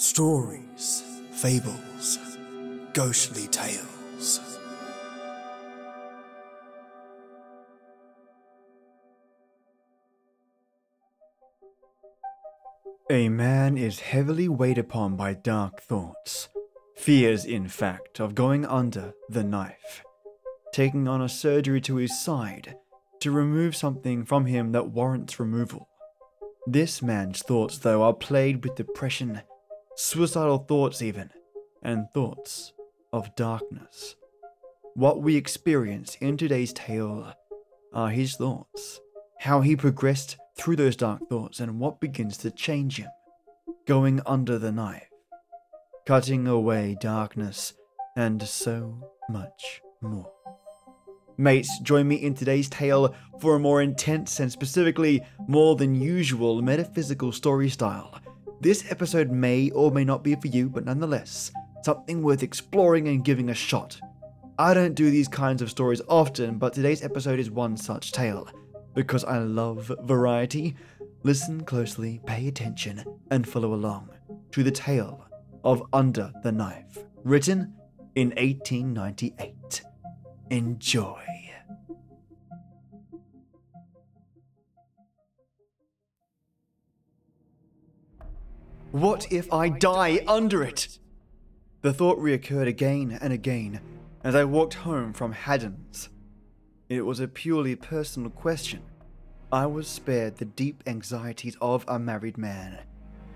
Stories, fables, ghostly tales. A man is heavily weighed upon by dark thoughts, fears, in fact, of going under the knife, taking on a surgery to his side to remove something from him that warrants removal. This man's thoughts, though, are plagued with depression, suicidal thoughts, even, and thoughts of darkness. What we experience in today's tale are his thoughts, how he progressed through those dark thoughts, and what begins to change him, going under the knife, cutting away darkness, and so much more. Mates, join me in today's tale for a more intense and specifically more than usual metaphysical story style. This episode may or may not be for you, but nonetheless, something worth exploring and giving a shot. I don't do these kinds of stories often, but today's episode is one such tale. Because I love variety, listen closely, pay attention, and follow along to the tale of Under the Knife, written in 1898. Enjoy. What if I die under it? The thought reoccurred again and again as I walked home from Haddon's. It was a purely personal question. I was spared the deep anxieties of a married man,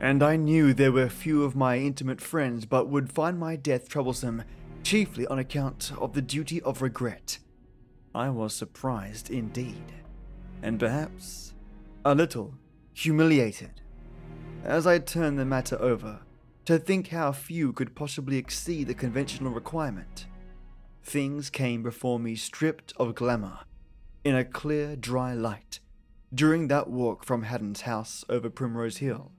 and I knew there were few of my intimate friends but would find my death troublesome, chiefly on account of the duty of regret. I was surprised indeed, and perhaps a little humiliated as I turned the matter over to think how few could possibly exceed the conventional requirement. Things came before me stripped of glamour, in a clear, dry light, during that walk from Haddon's house over Primrose Hill.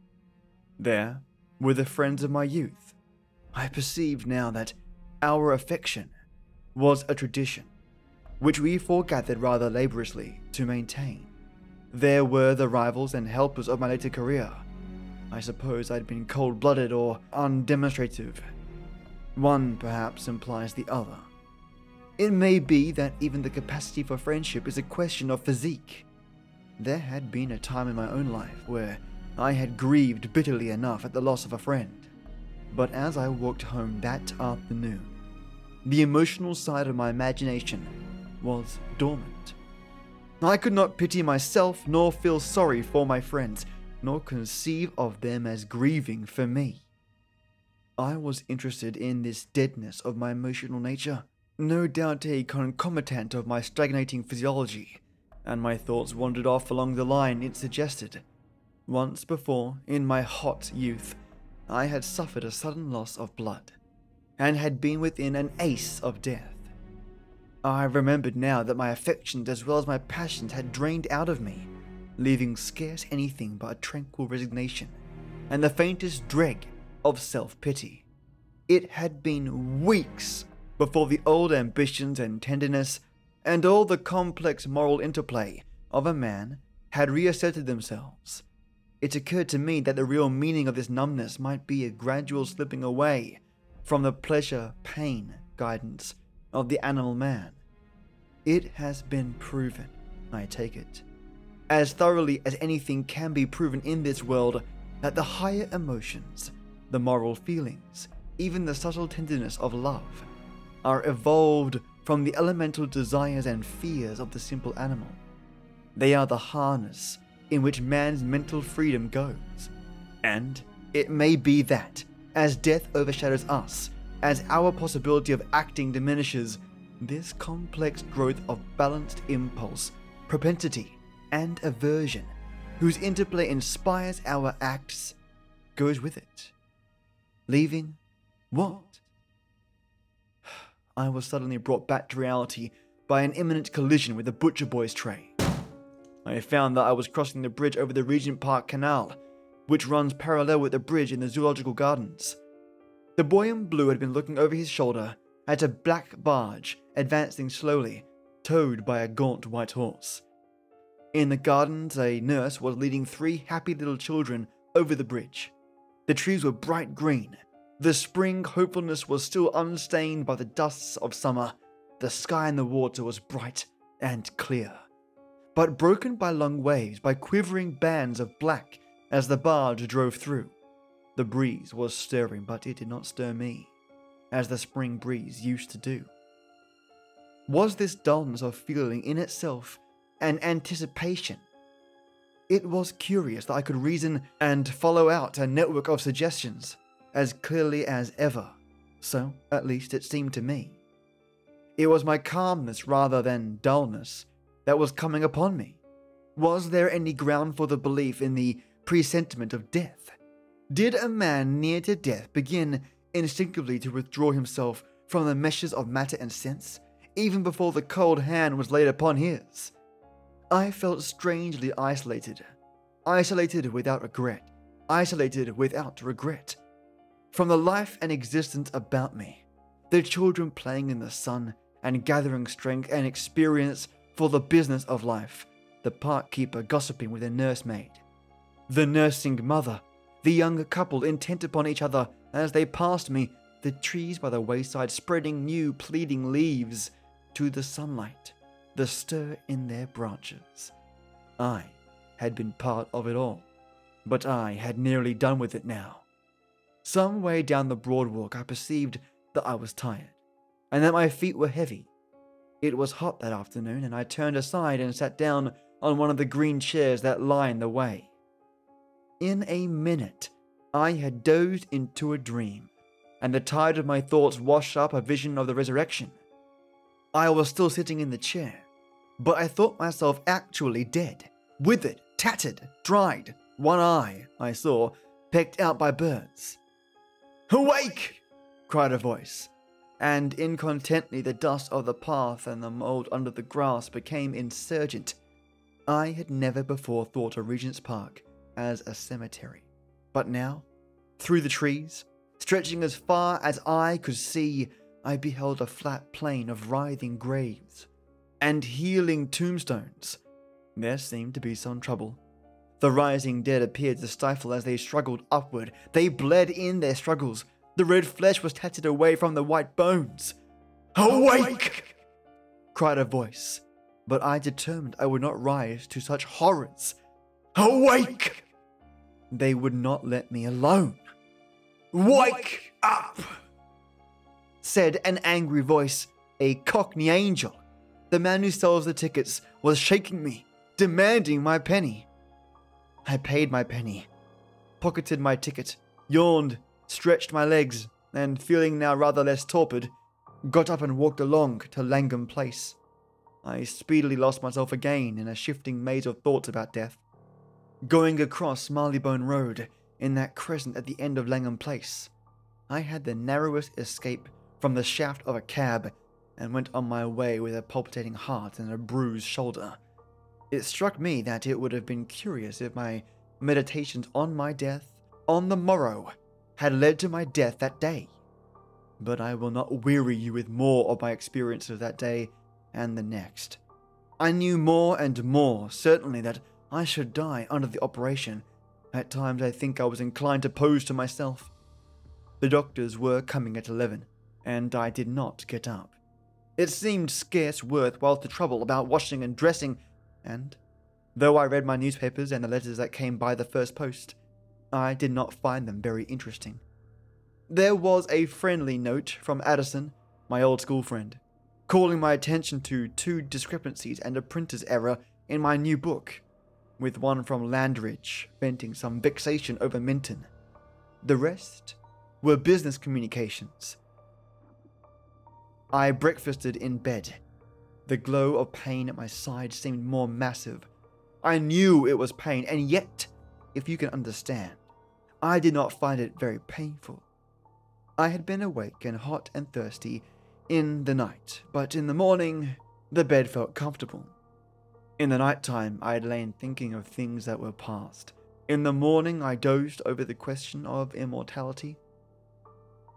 There were the friends of my youth. I perceived now that our affection was a tradition, which we foregathered rather laboriously to maintain. There were the rivals and helpers of my later career, I suppose I'd been cold blooded or undemonstrative. One perhaps implies the other. It may be that even the capacity for friendship is a question of physique. There had been a time in my own life where I had grieved bitterly enough at the loss of a friend. But as I walked home that afternoon, the emotional side of my imagination was dormant. I could not pity myself nor feel sorry for my friends nor conceive of them as grieving for me. I was interested in this deadness of my emotional nature, no doubt a concomitant of my stagnating physiology, and my thoughts wandered off along the line it suggested. Once before, in my hot youth, I had suffered a sudden loss of blood, and had been within an ace of death. I remembered now that my affections as well as my passions had drained out of me, leaving scarce anything but a tranquil resignation and the faintest dreg of self pity. It had been weeks before the old ambitions and tenderness and all the complex moral interplay of a man had reasserted themselves. It occurred to me that the real meaning of this numbness might be a gradual slipping away from the pleasure pain guidance of the animal man. It has been proven, I take it, as thoroughly as anything can be proven in this world that the higher emotions, the moral feelings, even the subtle tenderness of love, are evolved from the elemental desires and fears of the simple animal. They are the harness in which man's mental freedom goes. And it may be that, as death overshadows us, as our possibility of acting diminishes, this complex growth of balanced impulse, propensity, and aversion, whose interplay inspires our acts, goes with it. Leaving what? I was suddenly brought back to reality by an imminent collision with the butcher boy's tray. I found that I was crossing the bridge over the Regent Park Canal, which runs parallel with the bridge in the Zoological Gardens. The boy in blue had been looking over his shoulder at a black barge advancing slowly, towed by a gaunt white horse. In the gardens, a nurse was leading three happy little children over the bridge. The trees were bright green. The spring hopefulness was still unstained by the dusts of summer. The sky and the water was bright and clear, but broken by long waves, by quivering bands of black as the barge drove through. The breeze was stirring, but it did not stir me, as the spring breeze used to do. Was this dullness of feeling in itself an anticipation? It was curious that I could reason and follow out a network of suggestions as clearly as ever. So, at least, it seemed to me. It was my calmness rather than dullness that was coming upon me. Was there any ground for the belief in the presentiment of death? Did a man near to death begin instinctively to withdraw himself from the meshes of matter and sense, even before the cold hand was laid upon his? I felt strangely isolated. Isolated without regret. Isolated without regret. From the life and existence about me, the children playing in the sun and gathering strength and experience for the business of life, the park keeper gossiping with a nursemaid, the nursing mother, the young couple intent upon each other as they passed me, the trees by the wayside spreading new pleading leaves to the sunlight the stir in their branches. I had been part of it all, but I had nearly done with it now. Some way down the broad walk, I perceived that I was tired, and that my feet were heavy. It was hot that afternoon, and I turned aside and sat down on one of the green chairs that lined the way. In a minute, I had dozed into a dream, and the tide of my thoughts washed up a vision of the resurrection. I was still sitting in the chair, but I thought myself actually dead, withered, tattered, dried, one eye, I saw, pecked out by birds. Awake! cried a voice, and incontently the dust of the path and the mould under the grass became insurgent. I had never before thought of Regent's Park as a cemetery, but now, through the trees, stretching as far as I could see, I beheld a flat plain of writhing graves and heeling tombstones. There seemed to be some trouble. The rising dead appeared to stifle as they struggled upward. They bled in their struggles. The red flesh was tattered away from the white bones. Awake! cried a voice, but I determined I would not rise to such horrors. Awake! They would not let me alone. Wake up! said an angry voice, a cockney angel. The man who sells the tickets was shaking me, demanding my penny. I paid my penny, pocketed my ticket, yawned, stretched my legs, and feeling now rather less torpid, got up and walked along to Langham Place. I speedily lost myself again in a shifting maze of thoughts about death. Going across Marylebone Road, in that crescent at the end of Langham Place, I had the narrowest escape from the shaft of a cab and went on my way with a palpitating heart and a bruised shoulder. It struck me that it would have been curious if my meditations on my death, on the morrow, had led to my death that day. But I will not weary you with more of my experiences of that day and the next. I knew more and more, certainly, that I should die under the operation. At times I think I was inclined to pose to myself. The doctors were coming at eleven, and I did not get up. It seemed scarce worth while to trouble about washing and dressing, and, though I read my newspapers and the letters that came by the first post, I did not find them very interesting. There was a friendly note from Addison, my old school friend, calling my attention to two discrepancies and a printer's error in my new book, with one from Langridge venting some vexation over Minton. The rest were business communications I breakfasted in bed. The glow of pain at my side seemed more massive. I knew it was pain, and yet, if you can understand, I did not find it very painful. I had been awake and hot and thirsty in the night, but in the morning, the bed felt comfortable. In the night time, I had lain thinking of things that were past. In the morning, I dozed over the question of immortality.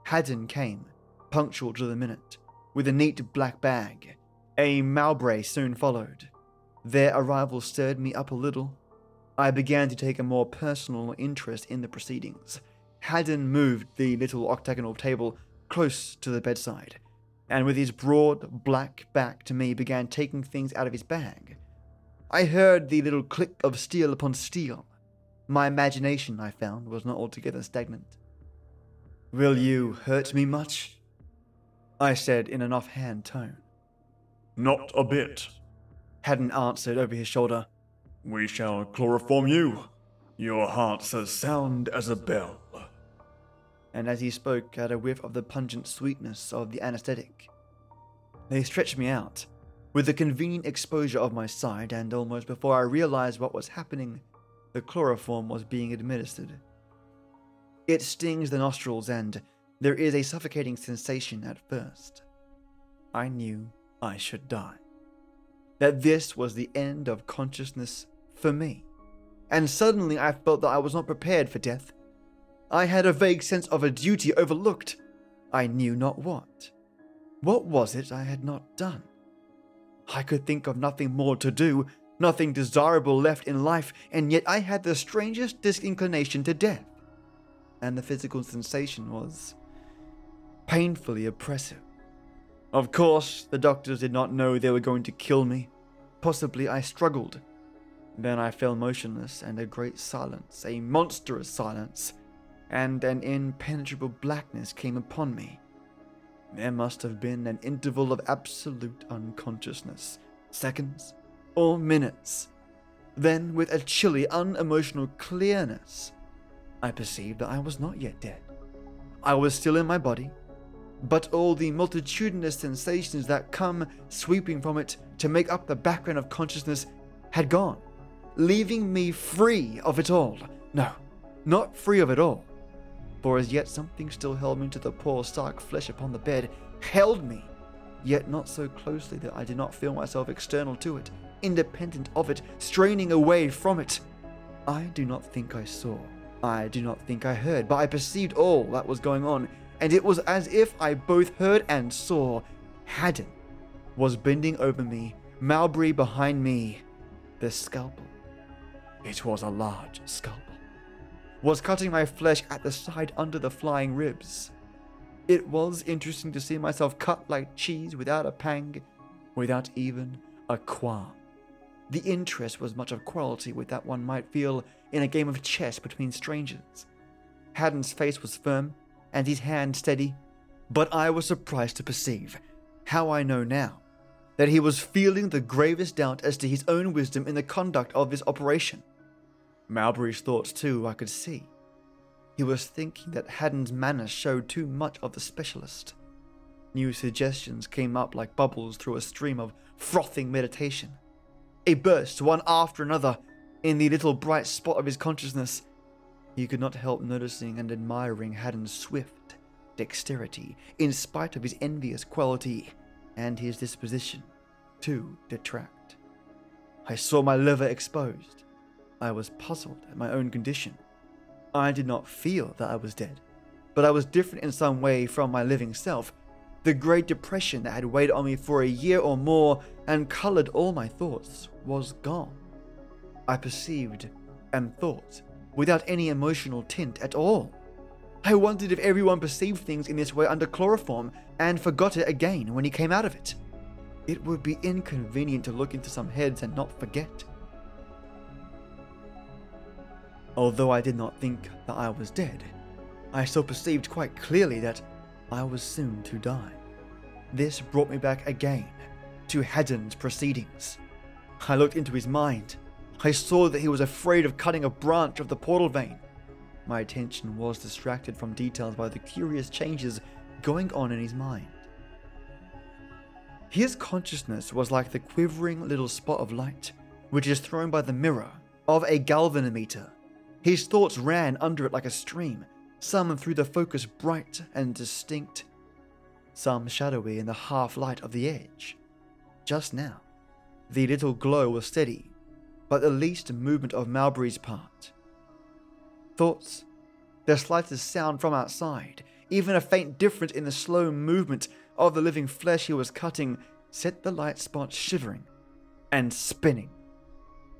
Haddon came, punctual to the minute with a neat black bag. A Mowbray soon followed. Their arrival stirred me up a little. I began to take a more personal interest in the proceedings. Haddon moved the little octagonal table close to the bedside, and with his broad black back to me began taking things out of his bag. I heard the little click of steel upon steel. My imagination, I found, was not altogether stagnant. Will you hurt me much? I said in an offhand tone. Not a bit. Haddon answered over his shoulder. We shall chloroform you. Your heart's as sound as a bell. And as he spoke, I had a whiff of the pungent sweetness of the anesthetic. They stretched me out, with the convenient exposure of my side, and almost before I realized what was happening, the chloroform was being administered. It stings the nostrils, and there is a suffocating sensation at first. I knew I should die. That this was the end of consciousness for me. And suddenly I felt that I was not prepared for death. I had a vague sense of a duty overlooked. I knew not what. What was it I had not done? I could think of nothing more to do, nothing desirable left in life, and yet I had the strangest disinclination to death. And the physical sensation was painfully oppressive. Of course, the doctors did not know they were going to kill me. Possibly I struggled. Then I fell motionless, and a great silence, a monstrous silence, and an impenetrable blackness came upon me. There must have been an interval of absolute unconsciousness, seconds or minutes. Then, with a chilly, unemotional clearness, I perceived that I was not yet dead. I was still in my body, but all the multitudinous sensations that come sweeping from it to make up the background of consciousness had gone, leaving me free of it all. No, not free of it all, for as yet something still held me to the poor stark flesh upon the bed, held me, yet not so closely that I did not feel myself external to it, independent of it, straining away from it. I do not think I saw, I do not think I heard, but I perceived all that was going on, and it was as if I both heard and saw. Haddon was bending over me, Mowbray behind me. The scalpel, it was a large scalpel, was cutting my flesh at the side under the flying ribs. It was interesting to see myself cut like cheese without a pang, without even a qualm. The interest was much of quality with that one might feel in a game of chess between strangers. Haddon's face was firm, and his hand steady, but I was surprised to perceive, how I know now, that he was feeling the gravest doubt as to his own wisdom in the conduct of this operation. Mowbray's thoughts, too, I could see. He was thinking that Haddon's manner showed too much of the specialist. New suggestions came up like bubbles through a stream of frothing meditation. A burst, one after another, in the little bright spot of his consciousness. He could not help noticing and admiring Haddon's swift dexterity, in spite of his envious quality and his disposition to detract. I saw my liver exposed. I was puzzled at my own condition. I did not feel that I was dead, but I was different in some way from my living self. The Great Depression that had weighed on me for a year or more and colored all my thoughts was gone. I perceived and thought without any emotional tint at all. I wondered if everyone perceived things in this way under chloroform and forgot it again when he came out of it. It would be inconvenient to look into some heads and not forget. Although I did not think that I was dead, I still perceived quite clearly that I was soon to die. This brought me back again to Haddon's proceedings. I looked into his mind. I saw that he was afraid of cutting a branch of the portal vein. My attention was distracted from details by the curious changes going on in his mind. His consciousness was like the quivering little spot of light which is thrown by the mirror of a galvanometer. His thoughts ran under it like a stream, some through the focus bright and distinct, some shadowy in the half light of the edge. Just now, the little glow was steady, but the least movement of Mowbray's part. Thoughts, the slightest sound from outside, even a faint difference in the slow movement of the living flesh he was cutting, set the light spot shivering and spinning.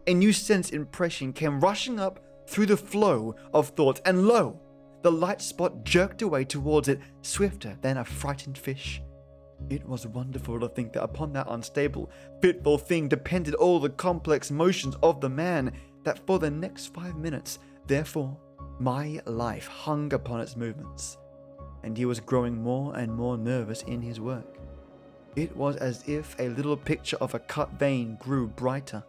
A new sense impression came rushing up through the flow of thought, and lo, the light spot jerked away towards it swifter than a frightened fish. It was wonderful to think that upon that unstable, fitful thing depended all the complex motions of the man, that for the next five minutes, therefore, my life hung upon its movements, and he was growing more and more nervous in his work. It was as if a little picture of a cut vein grew brighter,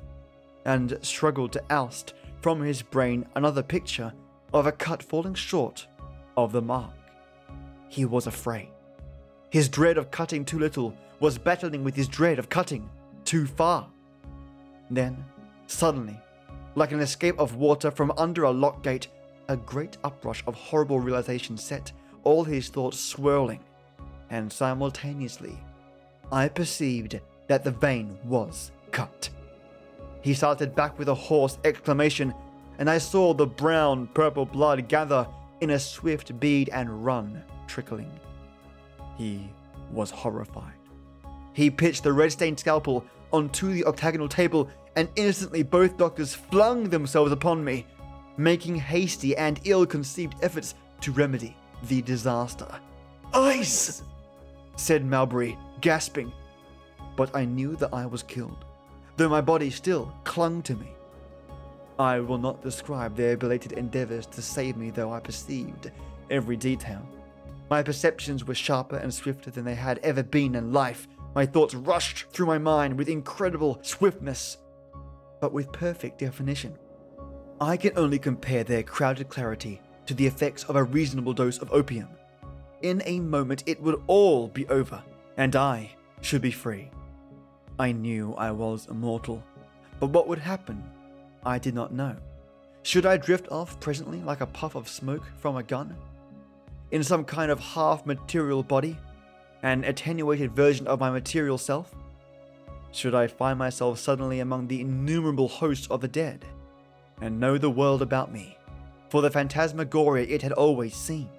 and struggled to oust from his brain another picture of a cut falling short of the mark. He was afraid. His dread of cutting too little was battling with his dread of cutting too far. Then, suddenly, like an escape of water from under a lock gate, a great uprush of horrible realization set all his thoughts swirling, and simultaneously, I perceived that the vein was cut. He started back with a hoarse exclamation, and I saw the brown purple blood gather in a swift bead and run, trickling. He was horrified. He pitched the red stained scalpel onto the octagonal table, and instantly both doctors flung themselves upon me, making hasty and ill conceived efforts to remedy the disaster. Ice! said Mowbray, gasping. But I knew that I was killed, though my body still clung to me. I will not describe their belated endeavors to save me, though I perceived every detail. My perceptions were sharper and swifter than they had ever been in life. My thoughts rushed through my mind with incredible swiftness, but with perfect definition. I can only compare their crowded clarity to the effects of a reasonable dose of opium. In a moment, it would all be over, and I should be free. I knew I was immortal, but what would happen, I did not know. Should I drift off presently like a puff of smoke from a gun? In some kind of half material body, an attenuated version of my material self? Should I find myself suddenly among the innumerable hosts of the dead, and know the world about me, for the phantasmagoria it had always seemed?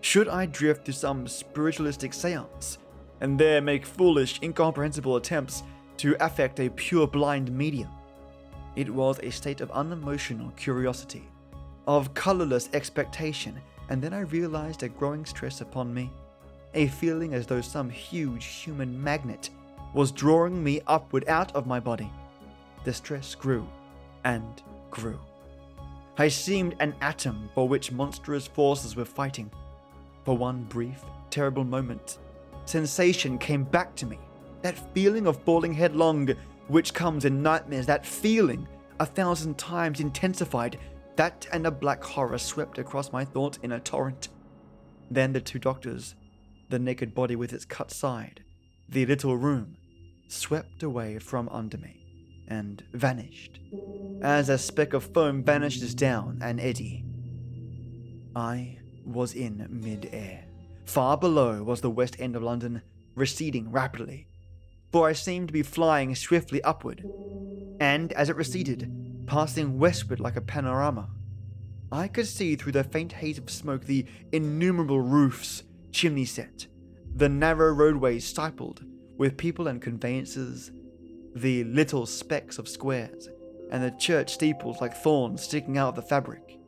Should I drift to some spiritualistic seance, and there make foolish, incomprehensible attempts to affect a pure blind medium? It was a state of unemotional curiosity, of colorless expectation and then I realized a growing stress upon me, a feeling as though some huge human magnet was drawing me upward out of my body. The stress grew and grew. I seemed an atom for which monstrous forces were fighting. For one brief, terrible moment, sensation came back to me. That feeling of falling headlong, which comes in nightmares, that feeling, a thousand times intensified, that and a black horror swept across my thoughts in a torrent. Then the two doctors, the naked body with its cut side, the little room, swept away from under me and vanished, as a speck of foam vanishes down an eddy. I was in mid-air. Far below was the west end of London, receding rapidly, for I seemed to be flying swiftly upward, and as it receded, passing westward like a panorama. I could see through the faint haze of smoke the innumerable roofs, chimney set, the narrow roadways stippled with people and conveyances, the little specks of squares, and the church steeples like thorns sticking out of the fabric.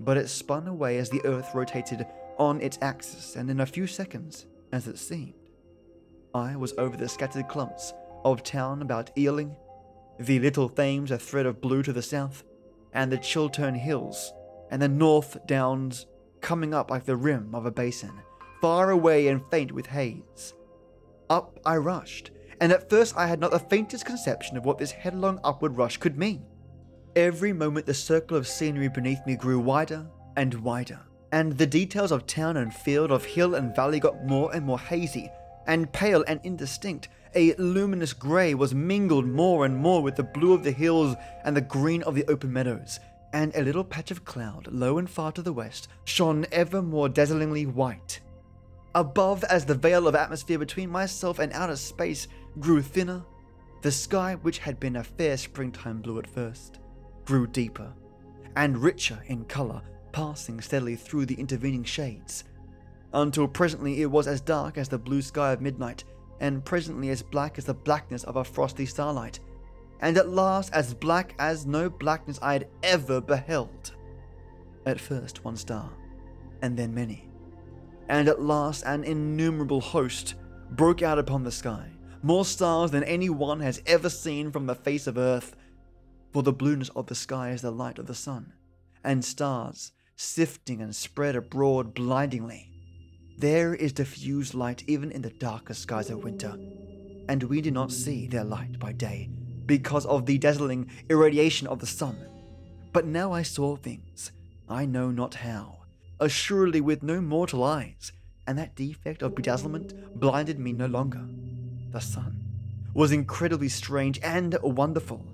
But it spun away as the earth rotated on its axis, and in a few seconds, as it seemed, I was over the scattered clumps of town about Ealing the Little Thames a thread of blue to the south, and the Chiltern Hills, and the North Downs coming up like the rim of a basin, far away and faint with haze. Up I rushed, and at first I had not the faintest conception of what this headlong upward rush could mean. Every moment the circle of scenery beneath me grew wider and wider, and the details of town and field, of hill and valley got more and more hazy, and pale and indistinct, a luminous grey was mingled more and more with the blue of the hills and the green of the open meadows, and a little patch of cloud, low and far to the west, shone ever more dazzlingly white. Above, as the veil of atmosphere between myself and outer space grew thinner, the sky, which had been a fair springtime blue at first, grew deeper and richer in colour, passing steadily through the intervening shades, until presently it was as dark as the blue sky of midnight and presently as black as the blackness of a frosty starlight, and at last as black as no blackness I had ever beheld. At first, one star, and then many. And at last, an innumerable host broke out upon the sky, more stars than any one has ever seen from the face of earth. For the blueness of the sky is the light of the sun, and stars sifting and spread abroad blindingly. There is diffused light even in the darkest skies of winter, and we do not see their light by day because of the dazzling irradiation of the sun. But now I saw things, I know not how, assuredly with no mortal eyes, and that defect of bedazzlement blinded me no longer. The sun was incredibly strange and wonderful.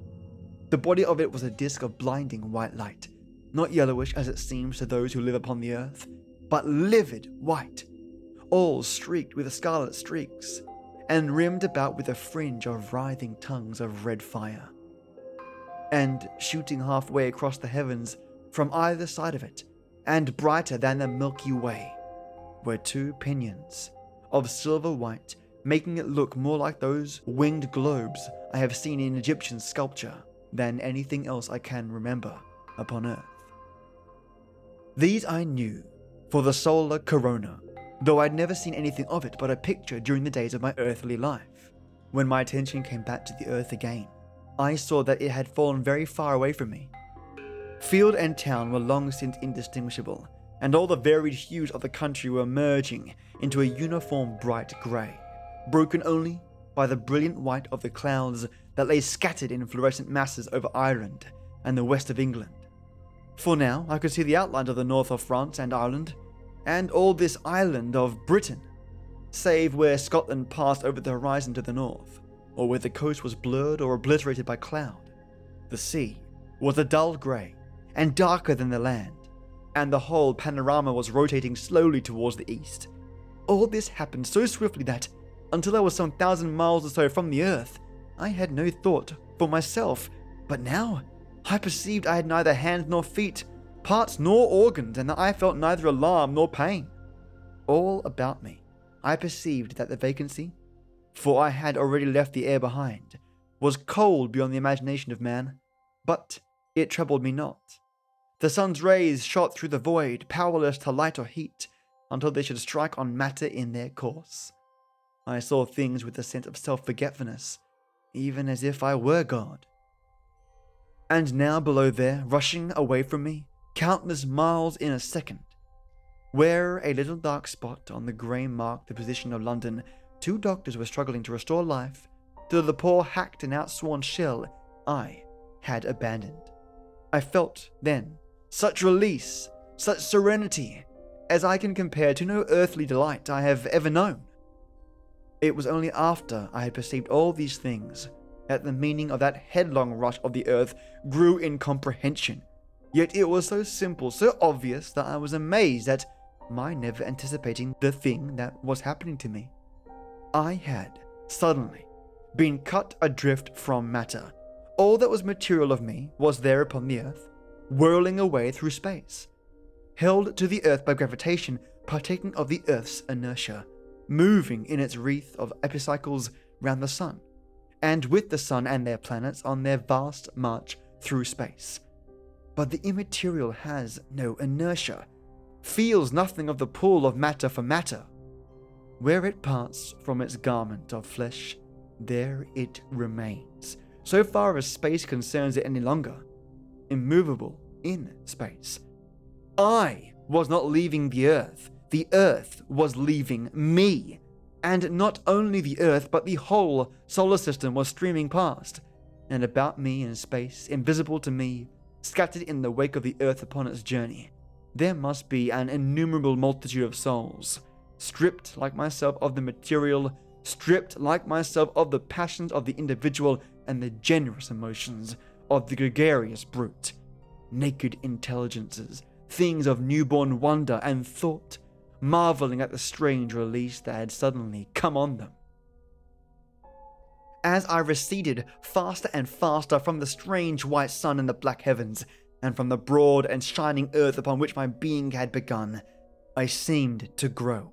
The body of it was a disk of blinding white light, not yellowish as it seems to those who live upon the earth, but livid white, all streaked with scarlet streaks, and rimmed about with a fringe of writhing tongues of red fire. And shooting halfway across the heavens from either side of it, and brighter than the Milky Way, were two pinions of silver white, making it look more like those winged globes I have seen in Egyptian sculpture than anything else I can remember upon earth. These I knew for the solar corona, though I'd never seen anything of it but a picture during the days of my earthly life. When my attention came back to the earth again, I saw that it had fallen very far away from me. Field and town were long since indistinguishable, and all the varied hues of the country were merging into a uniform bright grey, broken only by the brilliant white of the clouds that lay scattered in fluorescent masses over Ireland and the west of England. For now I could see the outline of the north of France and Ireland, and all this island of Britain, save where Scotland passed over the horizon to the north, or where the coast was blurred or obliterated by cloud. The sea was a dull grey and darker than the land, and the whole panorama was rotating slowly towards the east. All this happened so swiftly that, until I was some thousand miles or so from the earth, I had no thought for myself. But now, I perceived I had neither hands nor feet, parts nor organs, and that I felt neither alarm nor pain. All about me, I perceived that the vacancy, for I had already left the air behind, was cold beyond the imagination of man, but it troubled me not. The sun's rays shot through the void, powerless to light or heat, until they should strike on matter in their course. I saw things with a sense of self forgetfulness, even as if I were God. And now below there, rushing away from me, countless miles in a second, where a little dark spot on the grey marked the position of London, two doctors were struggling to restore life to the poor hacked and outsworn shell I had abandoned. I felt then such release, such serenity, as I can compare to no earthly delight I have ever known. It was only after I had perceived all these things that the meaning of that headlong rush of the earth grew in comprehension. Yet it was so simple, so obvious, that I was amazed at my never anticipating the thing that was happening to me. I had, suddenly, been cut adrift from matter. All that was material of me was there upon the earth, whirling away through space, held to the earth by gravitation, partaking of the earth's inertia, moving in its wreath of epicycles round the sun, and with the sun and their planets on their vast march through space. But the immaterial has no inertia, feels nothing of the pull of matter for matter. Where it parts from its garment of flesh, there it remains, so far as space concerns it any longer, immovable in space. I was not leaving the Earth, the Earth was leaving me. And not only the Earth, but the whole solar system was streaming past, and about me in space, invisible to me, scattered in the wake of the Earth upon its journey. There must be an innumerable multitude of souls, stripped like myself of the material, stripped like myself of the passions of the individual and the generous emotions of the gregarious brute. Naked intelligences, things of newborn wonder and thought, marveling at the strange release that had suddenly come on them. As I receded faster and faster from the strange white sun in the black heavens, and from the broad and shining earth upon which my being had begun, I seemed to grow.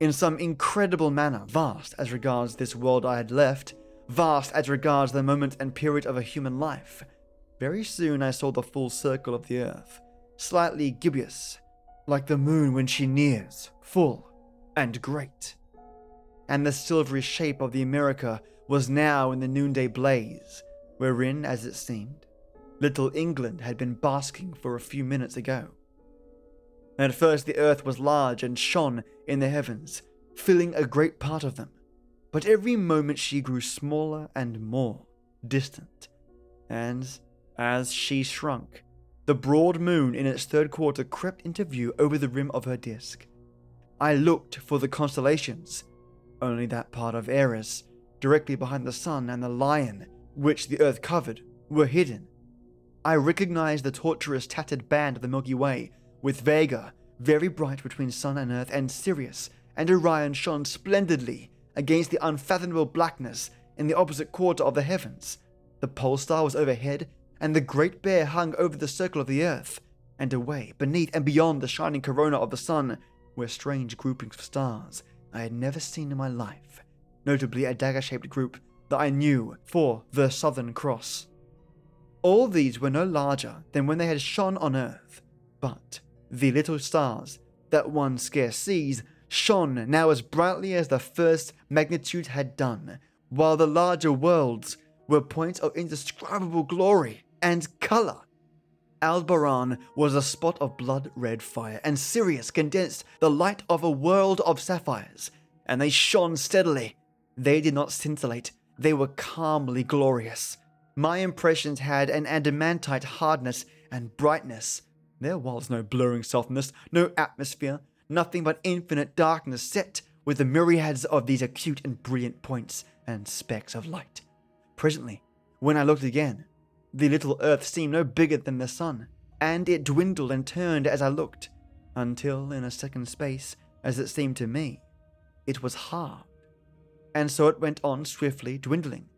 In some incredible manner, vast as regards this world I had left, vast as regards the moment and period of a human life. Very soon I saw the full circle of the earth, slightly gibbous, like the moon when she nears, full and great. And the silvery shape of the America was now in the noonday blaze, wherein, as it seemed, little England had been basking for a few minutes ago. At first, the earth was large and shone in the heavens, filling a great part of them, but every moment she grew smaller and more distant, and as she shrunk, the broad moon in its third quarter crept into view over the rim of her disk. I looked for the constellations, only that part of Aries, directly behind the sun and the lion, which the earth covered, were hidden. I recognized the tortuous tattered band of the Milky Way, with Vega very bright between sun and earth, and Sirius and Orion shone splendidly against the unfathomable blackness in the opposite quarter of the heavens. The pole star was overhead, and the great bear hung over the circle of the earth, and away, beneath and beyond the shining corona of the sun, were strange groupings of stars I had never seen in my life, notably a dagger shaped group that I knew for the Southern Cross. All these were no larger than when they had shone on earth, but the little stars that one scarce sees shone now as brightly as the first magnitude had done, while the larger worlds were points of indescribable glory and colour. Aldebaran was a spot of blood red fire, and Sirius condensed the light of a world of sapphires, and they shone steadily. They did not scintillate, they were calmly glorious. My impressions had an adamantite hardness and brightness. There was no blurring softness, no atmosphere, nothing but infinite darkness set with the myriads of these acute and brilliant points and specks of light. Presently, when I looked again, the little earth seemed no bigger than the sun, and it dwindled and turned as I looked, until in a second space, as it seemed to me, it was halved. And so it went on swiftly dwindling.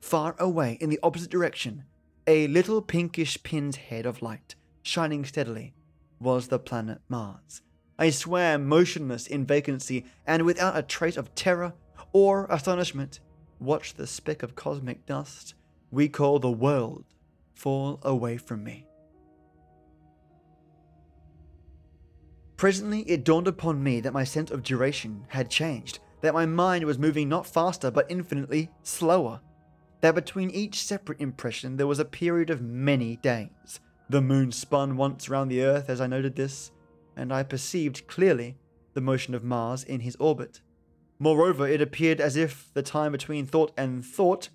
Far away in the opposite direction, a little pinkish pin's head of light, shining steadily, was the planet Mars. I swam motionless in vacancy, and without a trace of terror or astonishment, watched the speck of cosmic dust we call the world fall away from me. Presently, it dawned upon me that my sense of duration had changed, that my mind was moving not faster but infinitely slower, that between each separate impression there was a period of many days. The moon spun once round the earth as I noted this, and I perceived clearly the motion of Mars in his orbit. Moreover, it appeared as if the time between thought and thought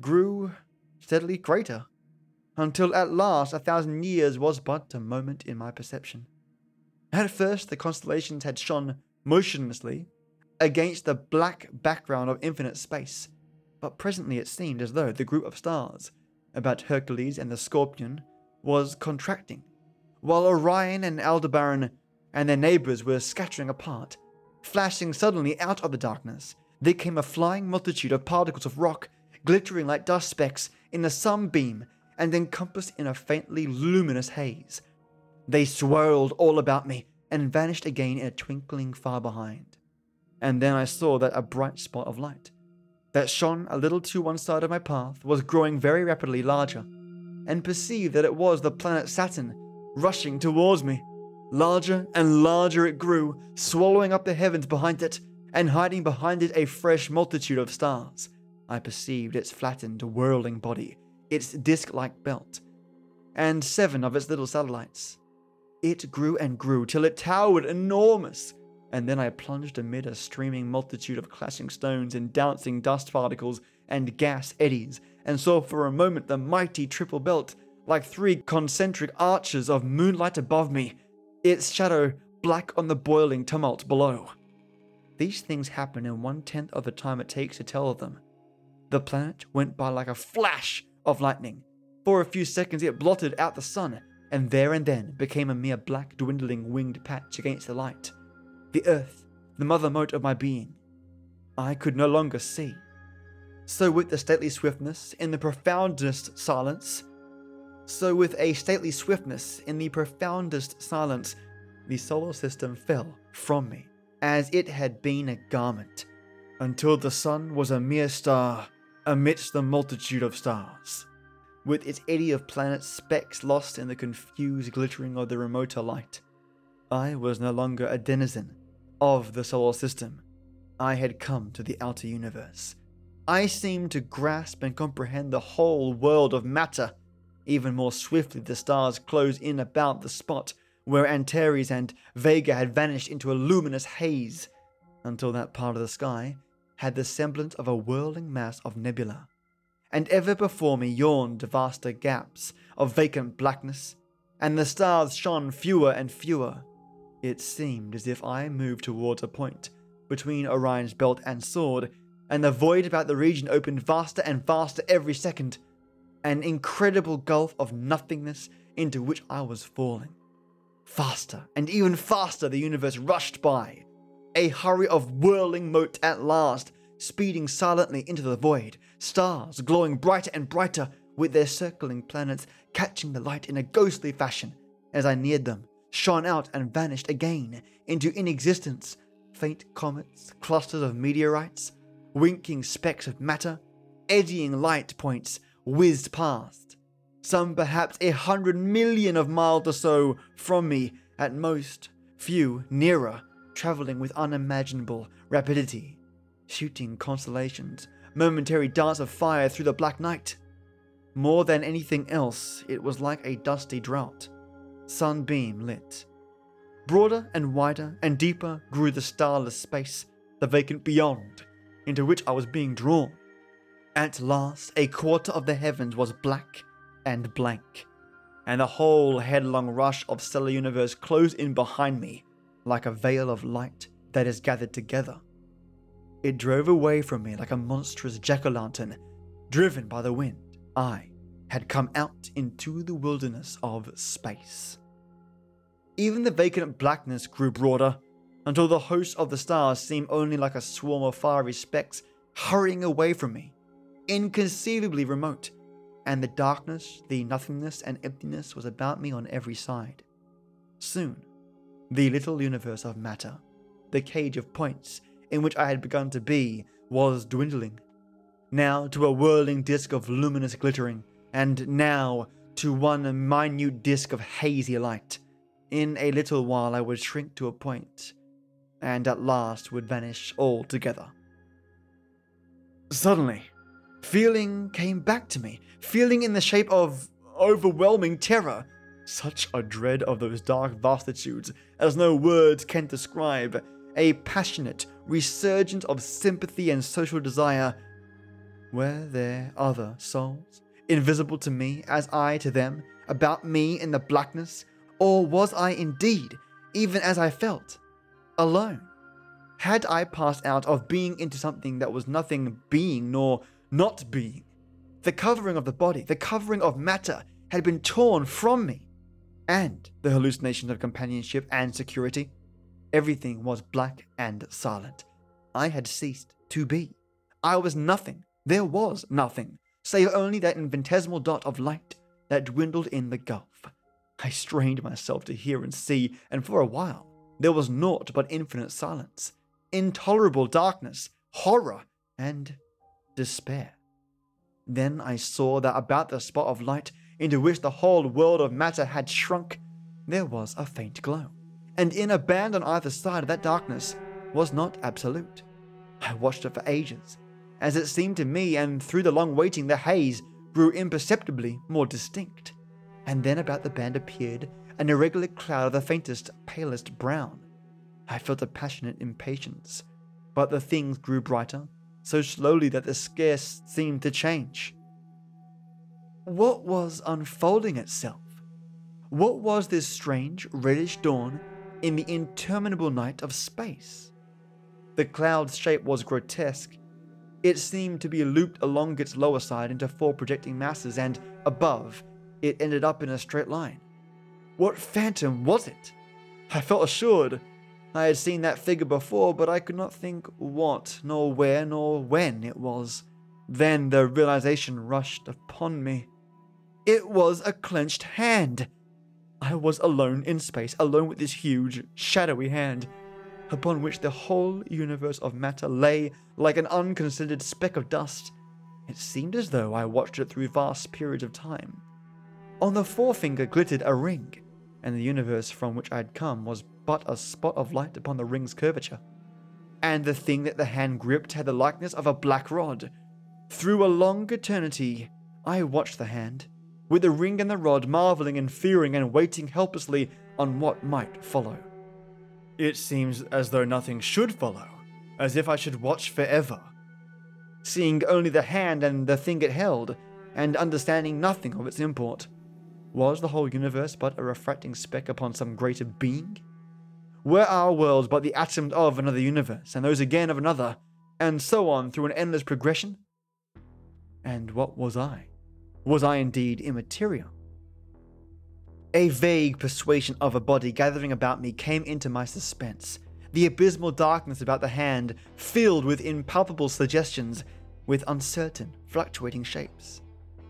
grew steadily greater, until at last a thousand years was but a moment in my perception. At first, the constellations had shone motionlessly against the black background of infinite space, but presently it seemed as though the group of stars about Hercules and the Scorpion was contracting while Orion and Aldebaran and their neighbors were scattering apart. Flashing suddenly out of the darkness, there came a flying multitude of particles of rock, glittering like dust specks in the sunbeam and encompassed in a faintly luminous haze. They swirled all about me and vanished again in a twinkling far behind. And then I saw that a bright spot of light that shone a little to one side of my path was growing very rapidly larger, and perceived that it was the planet Saturn rushing towards me. Larger and larger it grew, swallowing up the heavens behind it, and hiding behind it a fresh multitude of stars. I perceived its flattened, whirling body, its disc like belt, and seven of its little satellites. It grew and grew till it towered enormous, and then I plunged amid a streaming multitude of clashing stones and dancing dust particles and gas eddies, and saw for a moment the mighty triple belt like three concentric arches of moonlight above me, its shadow black on the boiling tumult below. These things happen in one tenth of the time it takes to tell of them. The planet went by like a flash of lightning. For a few seconds it blotted out the sun, and there and then became a mere black dwindling winged patch against the light. The earth, the mother mote of my being, I could no longer see. So, with the stately swiftness, in the profoundest silence, so, with a stately swiftness, in the profoundest silence, the solar system fell from me, as it had been a garment, until the sun was a mere star amidst the multitude of stars, with its eddy of planets specks lost in the confused glittering of the remoter light. I was no longer a denizen of the solar system. I had come to the outer universe. I seemed to grasp and comprehend the whole world of matter. Even more swiftly, the stars closed in about the spot where Antares and Vega had vanished into a luminous haze, until that part of the sky had the semblance of a whirling mass of nebula. And ever before me yawned vaster gaps of vacant blackness, and the stars shone fewer and fewer. It seemed as if I moved towards a point between Orion's belt and sword, and the void about the region opened vaster and vaster every second, an incredible gulf of nothingness into which I was falling. Faster and even faster the universe rushed by, a hurry of whirling mote at last, speeding silently into the void, stars glowing brighter and brighter, with their circling planets catching the light in a ghostly fashion as I neared them, shone out and vanished again into inexistence. Faint comets, clusters of meteorites, winking specks of matter, eddying light points whizzed past. Some perhaps a hundred million of miles or so from me at most, few nearer, traveling with unimaginable rapidity, shooting constellations, momentary darts of fire through the black night. More than anything else, it was like a dusty drought, sunbeam lit. Broader and wider and deeper grew the starless space, the vacant beyond, into which I was being drawn. At last, a quarter of the heavens was black and blank, and the whole headlong rush of stellar universe closed in behind me like a veil of light that is gathered together. It drove away from me like a monstrous jack o' lantern, driven by the wind. I had come out into the wilderness of space. Even the vacant blackness grew broader, until the host of the stars seemed only like a swarm of fiery specks hurrying away from me, inconceivably remote, and the darkness, the nothingness, and emptiness was about me on every side. Soon, the little universe of matter, the cage of points in which I had begun to be, was dwindling. Now to a whirling disk of luminous glittering, and now to one minute disk of hazy light. In a little while I would shrink to a point, and at last would vanish altogether. Suddenly, feeling came back to me, feeling in the shape of overwhelming terror, such a dread of those dark vastitudes as no words can describe, a passionate resurgence of sympathy and social desire. Were there other souls, invisible to me as I to them, about me in the blackness? Or was I indeed, even as I felt, alone? Had I passed out of being into something that was nothing being nor not being? The covering of the body, the covering of matter, had been torn from me, and the hallucinations of companionship and security. Everything was black and silent. I had ceased to be. I was nothing. There was nothing, save only that infinitesimal dot of light that dwindled in the gulf. I strained myself to hear and see, and for a while there was naught but infinite silence, intolerable darkness, horror, and despair. Then I saw that about the spot of light into which the whole world of matter had shrunk, there was a faint glow. And in a band on either side of that darkness was not absolute. I watched it for ages, as it seemed to me, and through the long waiting, the haze grew imperceptibly more distinct. And then about the band appeared an irregular cloud of the faintest, palest brown. I felt a passionate impatience, but the things grew brighter, so slowly that they scarce seemed to change. What was unfolding itself? What was this strange, reddish dawn in the interminable night of space? The cloud's shape was grotesque. It seemed to be looped along its lower side into four projecting masses, and above, it ended up in a straight line. What phantom was it? I felt assured I had seen that figure before, but I could not think what, nor where, nor when it was. Then the realization rushed upon me. It was a clenched hand. I was alone in space, alone with this huge, shadowy hand, upon which the whole universe of matter lay like an unconsidered speck of dust. It seemed as though I watched it through vast periods of time. On the forefinger glittered a ring, and the universe from which I had come was but a spot of light upon the ring's curvature. And the thing that the hand gripped had the likeness of a black rod. Through a long eternity, I watched the hand, with the ring and the rod, marveling and fearing and waiting helplessly on what might follow. It seems as though nothing should follow, as if I should watch forever, seeing only the hand and the thing it held, and understanding nothing of its import. Was the whole universe but a refracting speck upon some greater being? Were our worlds but the atoms of another universe, and those again of another, and so on through an endless progression? And what was I? Was I indeed immaterial? A vague persuasion of a body gathering about me came into my suspense. The abysmal darkness about the hand filled with impalpable suggestions, with uncertain, fluctuating shapes.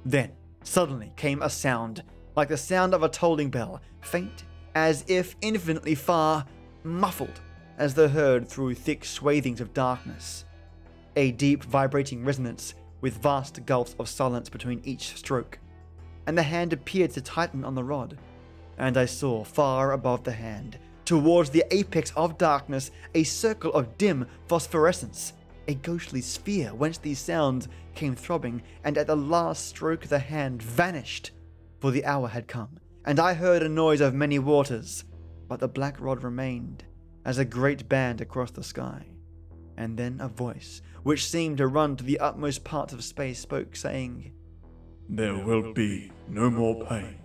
Then, suddenly, came a sound, like the sound of a tolling bell, faint, as if infinitely far, muffled, as though heard through thick swathings of darkness. A deep, vibrating resonance, with vast gulfs of silence between each stroke. And the hand appeared to tighten on the rod and I saw far above the hand, towards the apex of darkness, a circle of dim phosphorescence, a ghostly sphere whence these sounds came throbbing, and at the last stroke the hand vanished, for the hour had come, and I heard a noise of many waters, but the black rod remained as a great band across the sky. And then a voice, which seemed to run to the utmost parts of space, spoke, saying, There will be no more pain.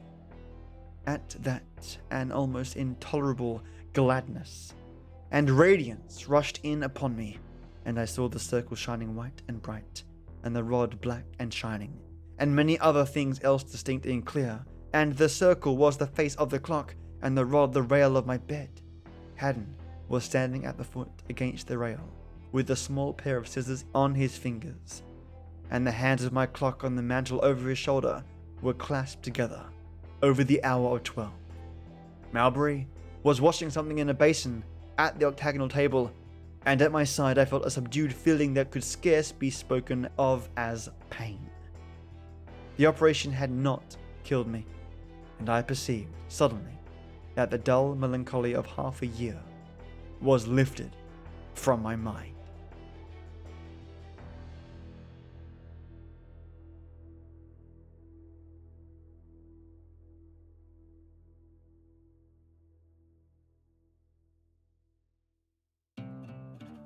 At that, an almost intolerable gladness. And radiance rushed in upon me, and I saw the circle shining white and bright, and the rod black and shining, and many other things else distinct and clear, and the circle was the face of the clock, and the rod the rail of my bed. Haddon was standing at the foot against the rail, with a small pair of scissors on his fingers, and the hands of my clock on the mantel over his shoulder were clasped together over the hour of 12. Mowbray was washing something in a basin at the octagonal table, and at my side I felt a subdued feeling that could scarce be spoken of as pain. The operation had not killed me, and I perceived suddenly that the dull melancholy of half a year was lifted from my mind.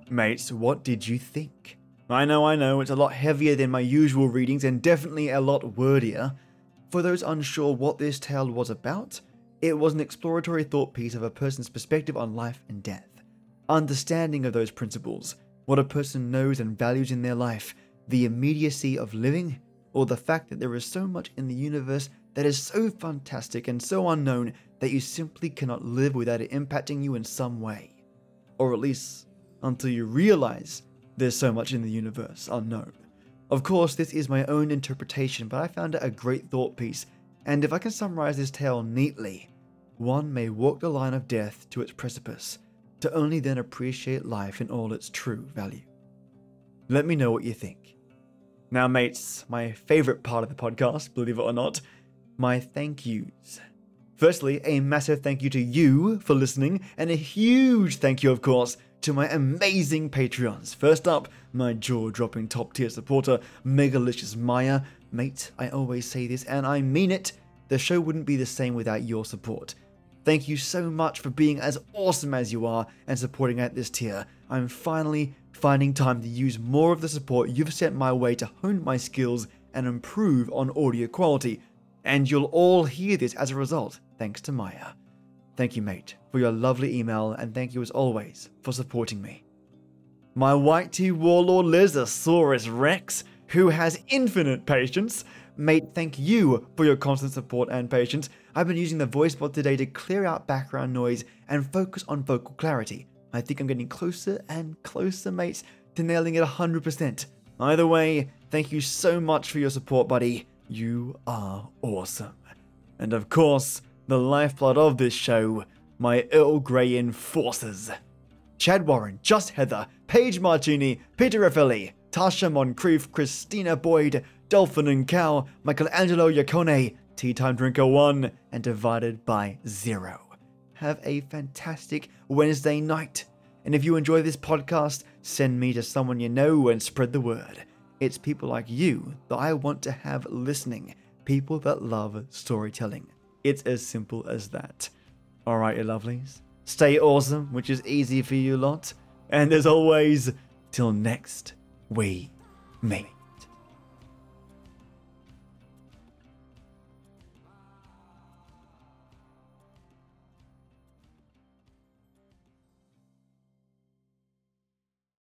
Mates, what did you think? I know, I know, it's a lot heavier than my usual readings and definitely a lot wordier. For those unsure what this tale was about, it was an exploratory thought piece of a person's perspective on life and death. Understanding of those principles, what a person knows and values in their life, the immediacy of living, or the fact that there is so much in the universe that is so fantastic and so unknown that you simply cannot live without it impacting you in some way. Or at least until you realize there's so much in the universe unknown. Of course, this is my own interpretation, but I found it a great thought piece, and if I can summarize this tale neatly, one may walk the line of death to its precipice, to only then appreciate life in all its true value. Let me know what you think. Now, mates, my favorite part of the podcast, believe it or not, my thank yous. Firstly, a massive thank you to you for listening, and a huge thank you, of course, to my amazing Patreons. First up, my jaw dropping top tier supporter, Megalicious Mayah. Mate, I always say this and I mean it. The show wouldn't be the same without your support. Thank you so much for being as awesome as you are and supporting at this tier. I'm finally finding time to use more of the support you've sent my way to hone my skills and improve on audio quality. And you'll all hear this as a result, thanks to Mayah. Thank you, mate, for your lovely email, and thank you as always for supporting me. My white tea warlord Lizosaurus Rex, who has infinite patience. Mate, thank you for your constant support and patience. I've been using the voice bot today to clear out background noise and focus on vocal clarity. I think I'm getting closer and closer, mates, to nailing it 100%. Either way, thank you so much for your support, buddy. You are awesome. And of course, the lifeblood of this show, my Earl Grey enforcers. Chad Warren, Just Heather, Page Marchini, Peter Raffaelli, Tasha Moncrief, Christina Boyd, Dolphin and Cow, Michael Angelo Yacone, Tea Time Drinker 1, and Divided by Zero. have a fantastic Wednesday night. And if you enjoy this podcast, send me to someone you know and spread the word. It's people like you that I want to have listening, people that love storytelling. It's as simple as that. All right, you lovelies. Stay awesome, which is easy for you lot. And as always, till next we meet.